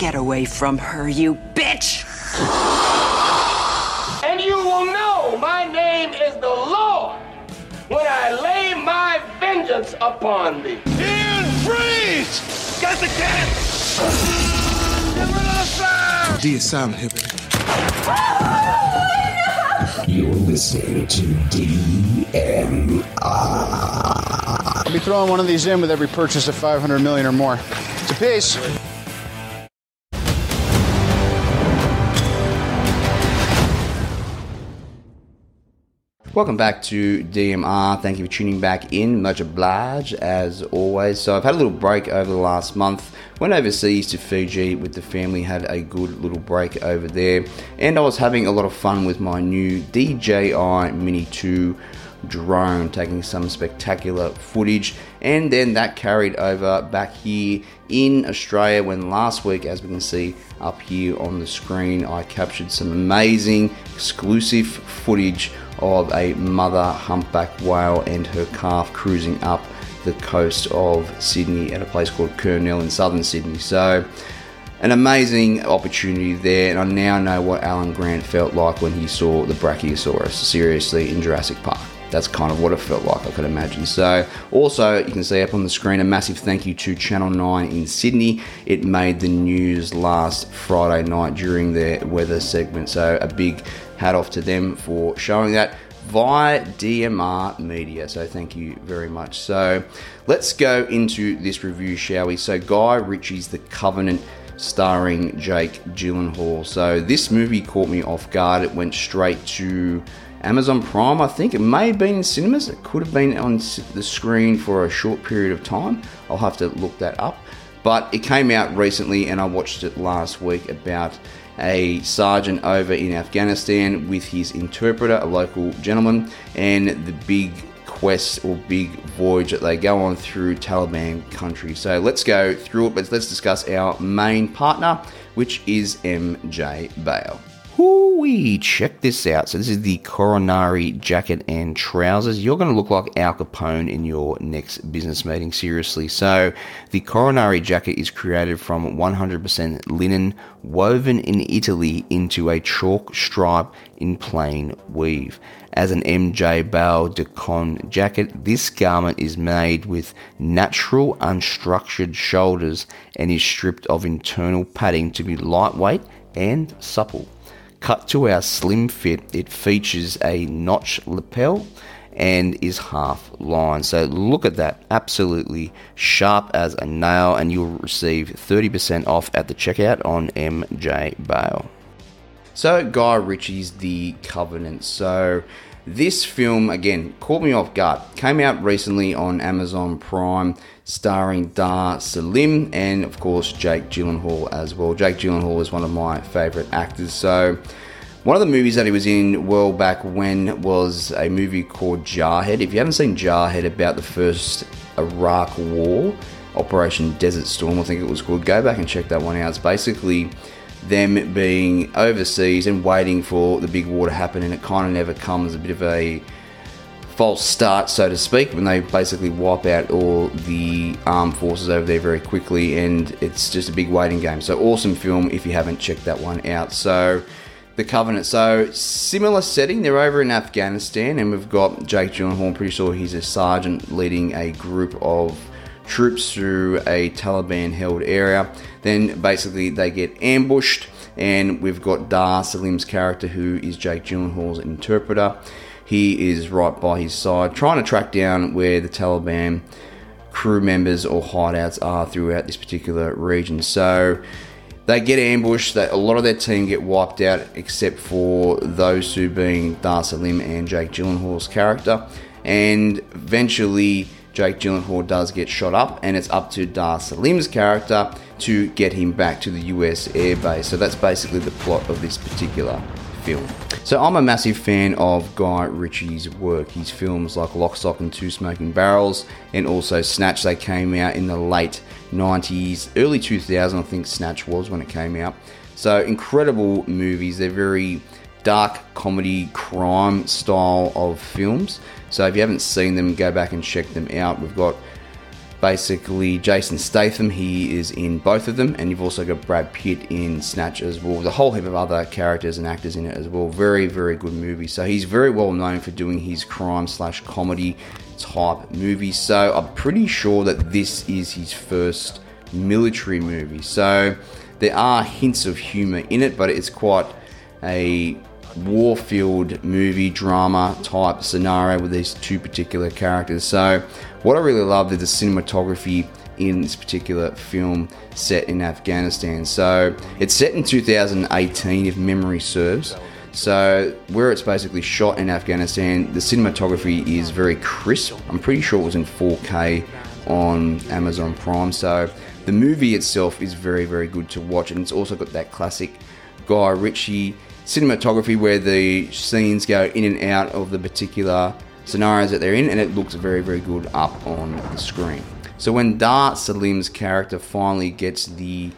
Get away from her, you bitch! And you will know my name is the Lord when I lay my vengeance upon thee. Ian, freeze! Get the cat! Get rid of the sound! D is silent here. You're listening to DMR. I'll be throwing one of these in with every purchase of 500 million or more. It's a piece. Welcome back to DMR. Thank you for tuning back in. Much obliged, as always. So, I've had a little break over the last month. Went overseas to Fiji with the family, had a good little break over there. And I was having a lot of fun with my new DJI Mini 2 drone, taking some spectacular footage. And then that carried over back here in Australia when last week, as we can see up here on the screen, I captured some amazing exclusive footage of a mother humpback whale and her calf cruising up the coast of Sydney at a place called Kurnell in southern Sydney. So, an amazing opportunity there, and I now know what Alan Grant felt like when he saw the Brachiosaurus, seriously, in Jurassic Park. That's kind of what it felt like, I could imagine. So, also, you can see up on the screen a massive thank you to Channel 9 in Sydney. It made the news last Friday night during their weather segment. So, a big hat off to them for showing that via DMR Media. So thank you very much. So let's go into this review, shall we? So Guy Ritchie's The Covenant starring Jake Gyllenhaal. So this movie caught me off guard. It went straight to Amazon Prime, I think. It may have been in cinemas. It could have been on the screen for a short period of time. I'll have to look that up. But it came out recently and I watched it last week about a sergeant over in Afghanistan with his interpreter, a local gentleman, and the big quest or big voyage that they go on through Taliban country. So let's go through it, but let's discuss our main partner, which is MJ Bale. Whoo-wee, check this out. So this is the coronary jacket and trousers. You're going to look like Al Capone in your next business meeting, seriously. So the coronary jacket is created from 100% linen woven in Italy into a chalk stripe in plain weave. As an MJ Bale Decon jacket, this garment is made with natural unstructured shoulders and is stripped of internal padding to be lightweight and supple. Cut to our slim fit, it features a notch lapel and is half line. So look at that, absolutely sharp as a nail, and you'll receive 30% off at the checkout on MJ Bale. So Guy Ritchie's The Covenant. So this film again caught me off guard. Came out recently on Amazon Prime, starring Dar Salim and of course Jake Gyllenhaal as well. Jake Gyllenhaal is one of my favorite actors. So one of the movies that he was in well back when was a movie called Jarhead. If you haven't seen Jarhead about the first Iraq War, Operation Desert Storm, I think it was called, go back and check that one out. It's basically them being overseas and waiting for the big war to happen, and it kind of never comes. A bit of a false start, so to speak, when they basically wipe out all the armed forces over there very quickly, and it's just a big waiting game. So, awesome film if you haven't checked that one out. So, The Covenant. So, similar setting, they're over in Afghanistan, and we've got Jake Gyllenhaal. I'm pretty sure he's a sergeant leading a group of troops through a Taliban held area. Then basically they get ambushed, and we've got Dar Salim's character, who is Jake Gyllenhaal's interpreter. He is right by his side, trying to track down where the Taliban crew members or hideouts are throughout this particular region. So they get ambushed. That a lot of their team get wiped out, except for those two being Dar Salim and Jake Gyllenhaal's character. And eventually, Jake Gyllenhaal does get shot up, and it's up to Dar Salim's character to get him back to the US airbase. So that's basically the plot of this particular film. So I'm a massive fan of Guy Ritchie's work. His films like Lock, Stock and Two Smoking Barrels and also Snatch, they came out in the late 90s, early 2000s, I think Snatch was when it came out. So incredible movies. They're very dark comedy crime style of films. So if you haven't seen them, go back and check them out. We've got basically Jason Statham. He is in both of them, and you've also got Brad Pitt in Snatch as well. There's a whole heap of other characters and actors in it as well. Very, very good movie. So he's very well known for doing his crime slash comedy type movies. So I'm pretty sure that this is his first military movie. So there are hints of humor in it, but it's quite a war-filled movie drama type scenario with these two particular characters. So what I really love is the cinematography in this particular film set in Afghanistan. So it's set in 2018 if memory serves. So where it's basically shot in Afghanistan, the cinematography is very crisp. I'm pretty sure it was in 4K on Amazon Prime. So the movie itself is very, very good to watch, and it's also got that classic Guy Ritchie cinematography where the scenes go in and out of the particular scenarios that they're in, and it looks very, very good up on the screen. So when Dar Salim's character finally gets the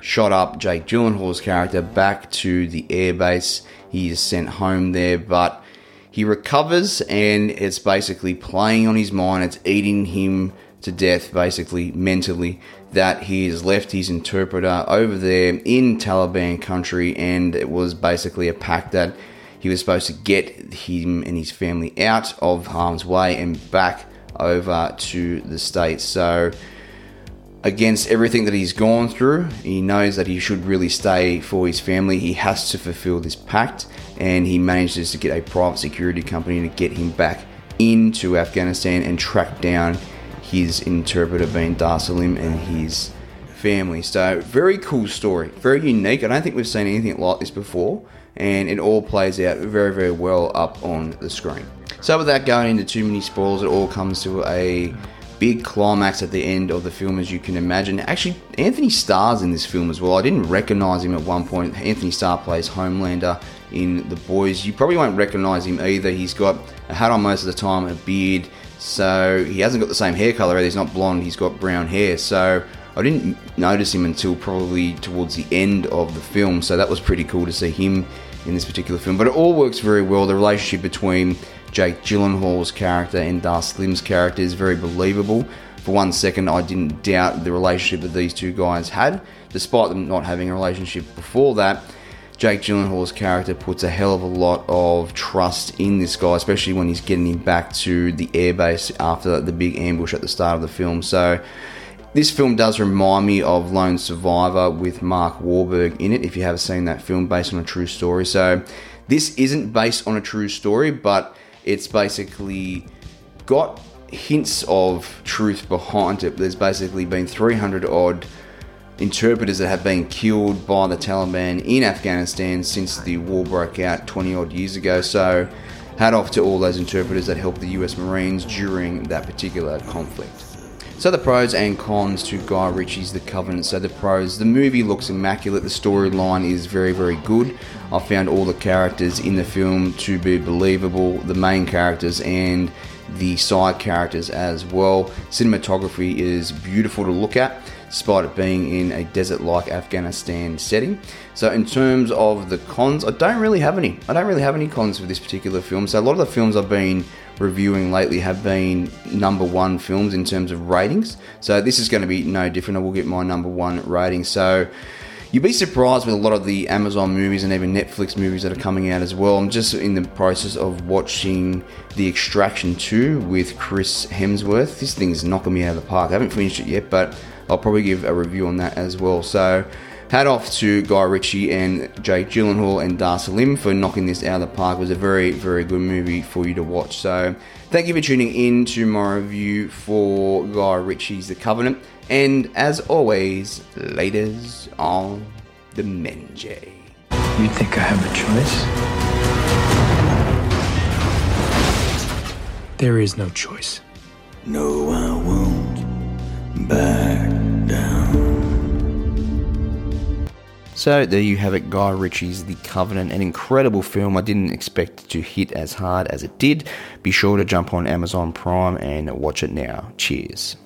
shot up Jake Gyllenhaal's character back to the airbase, he is sent home there, but he recovers and it's basically playing on his mind. It's eating him to death, basically mentally, that he has left his interpreter over there in Taliban country, and it was basically a pact that he was supposed to get him and his family out of harm's way and back over to the States. So, against everything that he's gone through, he knows that he should really stay for his family. He has to fulfill this pact, and he manages to get a private security company to get him back into Afghanistan and track down his interpreter being Dar Salim and his family. So, very cool story, very unique. I don't think we've seen anything like this before, and it all plays out very, very well up on the screen. So, without going into too many spoilers, it all comes to a big climax at the end of the film, as you can imagine. Actually, Anthony Starr's in this film as well. I didn't recognize him at one point. Anthony Starr plays Homelander in The Boys. You probably won't recognize him either. He's got a hat on most of the time, a beard. So he hasn't got the same hair color. He's not blonde. He's got brown hair. So I didn't notice him until probably towards the end of the film. So that was pretty cool to see him in this particular film. But it all works very well. The relationship between Jake Gyllenhaal's character and Dar Salim's character is very believable. For one second, I didn't doubt the relationship that these two guys had, despite them not having a relationship before that. Jake Gyllenhaal's character puts a hell of a lot of trust in this guy, especially when he's getting him back to the airbase after the big ambush at the start of the film. So, this film does remind me of Lone Survivor with Mark Wahlberg in it, if you have seen that film based on a true story. So, this isn't based on a true story, but it's basically got hints of truth behind it. There's basically been 300 odd interpreters that have been killed by the Taliban in Afghanistan since the war broke out 20 odd years ago. So, hat off to all those interpreters that helped the US Marines during that particular conflict. So, the pros and cons to Guy Ritchie's The Covenant. So, the pros the movie looks immaculate, the storyline is very, very good. I found all the characters in the film to be believable, the main characters and the side characters as well. Cinematography is beautiful to look at despite it being in a desert like Afghanistan setting. So, in terms of the cons, I don't really have any. I don't really have any cons for this particular film. So, a lot of the films I've been reviewing lately have been number one films in terms of ratings. So, this is going to be no different. I will get my number one rating. So, You'd be surprised with a lot of the Amazon movies and even Netflix movies that are coming out as well. I'm just in the process of watching The Extraction 2 with Chris Hemsworth. This thing's knocking me out of the park. I haven't finished it yet, but I'll probably give a review on that as well. So, hat off to Guy Ritchie and Jake Gyllenhaal and Dar Salim for knocking this out of the park. It was a very, very good movie for you to watch. So, thank you for tuning in to my review for Guy Ritchie's The Covenant. And as always, laters on the Menjay. You think I have a choice? There is no choice. No, I won't back down. So there you have it, Guy Ritchie's The Covenant, an incredible film. I didn't expect to hit as hard as it did. Be sure to jump on Amazon Prime and watch it now. Cheers.